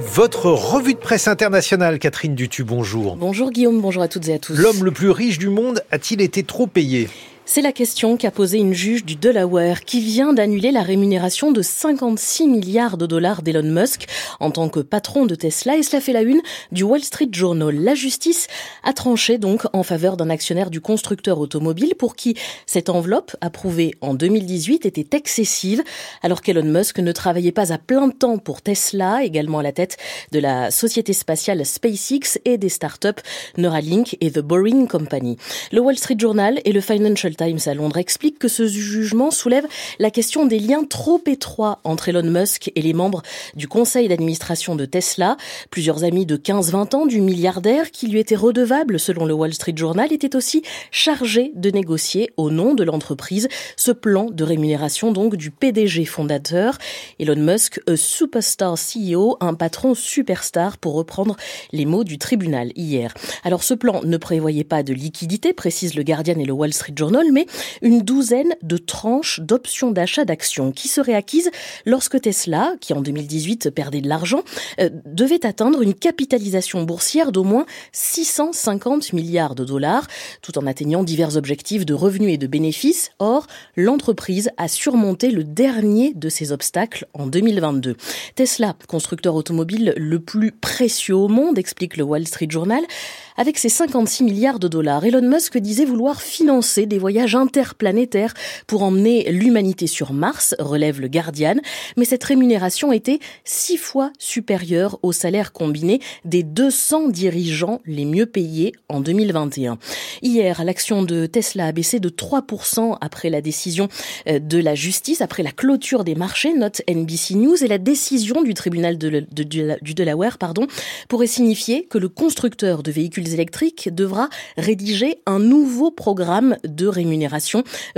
Votre revue de presse internationale, Catherine Dutu, bonjour. Bonjour Guillaume, bonjour à toutes et à tous. L'homme le plus riche du monde a-t-il été trop payé? C'est la question qu'a posée une juge du Delaware qui vient d'annuler la rémunération de 56 milliards de dollars d'Elon Musk en tant que patron de Tesla et cela fait la une du Wall Street Journal. La justice a tranché donc en faveur d'un actionnaire du constructeur automobile pour qui cette enveloppe approuvée en 2018 était excessive alors qu'Elon Musk ne travaillait pas à plein temps pour Tesla, également à la tête de la société spatiale SpaceX et des startups Neuralink et The Boring Company. Le Wall Street Journal et le Financial Times à Londres explique que ce jugement soulève la question des liens trop étroits entre Elon Musk et les membres du conseil d'administration de Tesla. Plusieurs amis de 15-20 ans du milliardaire qui lui était redevable selon le Wall Street Journal étaient aussi chargés de négocier au nom de l'entreprise ce plan de rémunération donc du PDG fondateur. Elon Musk, a superstar CEO, un patron superstar pour reprendre les mots du tribunal hier. Alors ce plan ne prévoyait pas de liquidité, précise le Guardian et le Wall Street Journal, mais une douzaine de tranches d'options d'achat d'actions qui seraient acquises lorsque Tesla, qui en 2018 perdait de l'argent, euh, devait atteindre une capitalisation boursière d'au moins 650 milliards de dollars, tout en atteignant divers objectifs de revenus et de bénéfices. Or, l'entreprise a surmonté le dernier de ces obstacles en 2022. Tesla, constructeur automobile le plus précieux au monde, explique le Wall Street Journal, avec ses 56 milliards de dollars, Elon Musk disait vouloir financer des voyages interplanétaires pour emmener l'humanité sur Mars, relève le Guardian, mais cette rémunération était six fois supérieure au salaire combiné des 200 dirigeants les mieux payés en 2021. Hier, l'action de Tesla a baissé de 3% après la décision euh, de la justice, après la clôture des marchés, note NBC News, et la décision du tribunal du Delaware pardon, pourrait signifier que le constructeur de véhicules électriques devra rédiger un nouveau programme de rémunération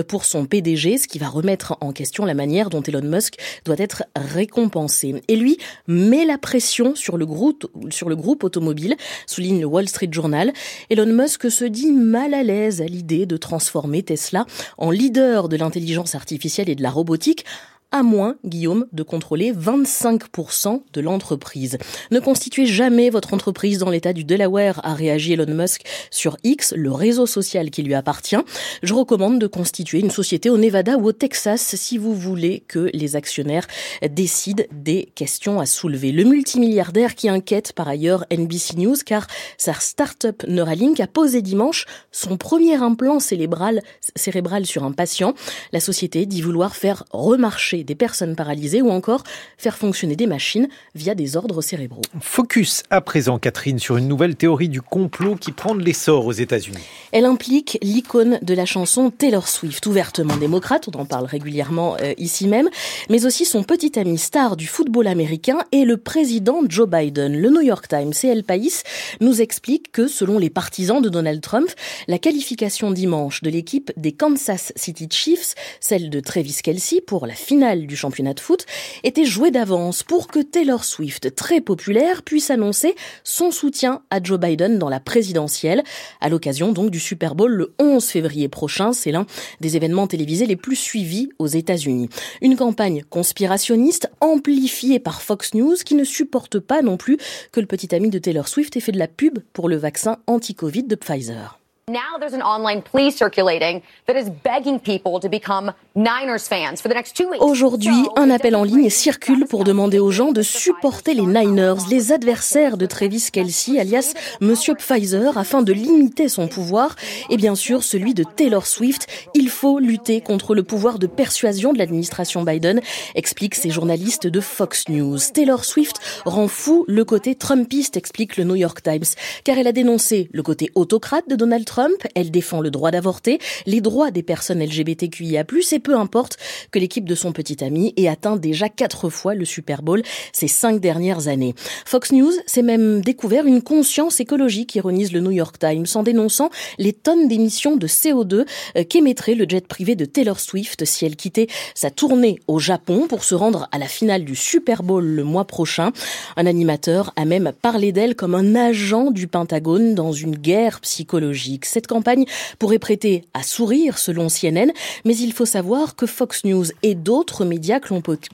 pour son PDG, ce qui va remettre en question la manière dont Elon Musk doit être récompensé. Et lui met la pression sur le groupe, sur le groupe automobile, souligne le Wall Street Journal. Elon Musk se dit mal à l'aise à l'idée de transformer Tesla en leader de l'intelligence artificielle et de la robotique à moins, Guillaume, de contrôler 25% de l'entreprise. Ne constituez jamais votre entreprise dans l'état du Delaware, a réagi Elon Musk sur X, le réseau social qui lui appartient. Je recommande de constituer une société au Nevada ou au Texas si vous voulez que les actionnaires décident des questions à soulever. Le multimilliardaire qui inquiète par ailleurs NBC News car sa start-up Neuralink a posé dimanche son premier implant cérébral, cérébral sur un patient. La société dit vouloir faire remarcher des personnes paralysées ou encore faire fonctionner des machines via des ordres cérébraux. Focus à présent, Catherine, sur une nouvelle théorie du complot qui prend de l'essor aux États-Unis. Elle implique l'icône de la chanson Taylor Swift, ouvertement démocrate, on en parle régulièrement euh, ici même, mais aussi son petit ami star du football américain et le président Joe Biden. Le New York Times et El País nous explique que, selon les partisans de Donald Trump, la qualification dimanche de l'équipe des Kansas City Chiefs, celle de Travis Kelsey pour la finale du championnat de foot était joué d'avance pour que Taylor Swift, très populaire, puisse annoncer son soutien à Joe Biden dans la présidentielle, à l'occasion donc du Super Bowl le 11 février prochain. C'est l'un des événements télévisés les plus suivis aux États-Unis. Une campagne conspirationniste amplifiée par Fox News qui ne supporte pas non plus que le petit ami de Taylor Swift ait fait de la pub pour le vaccin anti-Covid de Pfizer. Now there's an online plea circulating that is begging people to become Niners fans for the next two weeks. Aujourd'hui, un appel en ligne circule pour demander aux gens de supporter les Niners, les adversaires de Travis Kelsey, alias Monsieur Pfizer, afin de limiter son pouvoir et bien sûr celui de Taylor Swift. Il faut lutter contre le pouvoir de persuasion de l'administration Biden, expliquent ces journalistes de Fox News. Taylor Swift rend fou le côté Trumpiste, explique le New York Times, car elle a dénoncé le côté autocrate de Donald Trump elle défend le droit d'avorter, les droits des personnes LGBTQIA+, et peu importe que l'équipe de son petit ami ait atteint déjà quatre fois le Super Bowl ces cinq dernières années. Fox News s'est même découvert une conscience écologique, ironise le New York Times, en dénonçant les tonnes d'émissions de CO2 euh, qu'émettrait le jet privé de Taylor Swift si elle quittait sa tournée au Japon pour se rendre à la finale du Super Bowl le mois prochain. Un animateur a même parlé d'elle comme un agent du Pentagone dans une guerre psychologique. Cette campagne pourrait prêter à sourire selon CNN, mais il faut savoir que Fox News et d'autres médias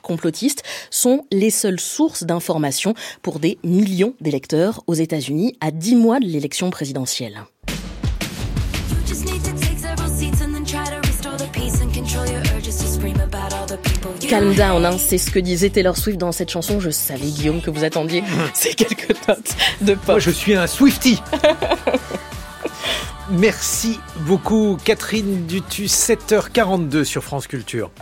complotistes sont les seules sources d'informations pour des millions d'électeurs aux États-Unis à dix mois de l'élection présidentielle. Calm down, hein, c'est ce que disait Taylor Swift dans cette chanson. Je savais, Guillaume, que vous attendiez ces quelques notes de pop. Moi, je suis un Swifty. Merci beaucoup, Catherine Dutu, 7h42 sur France Culture.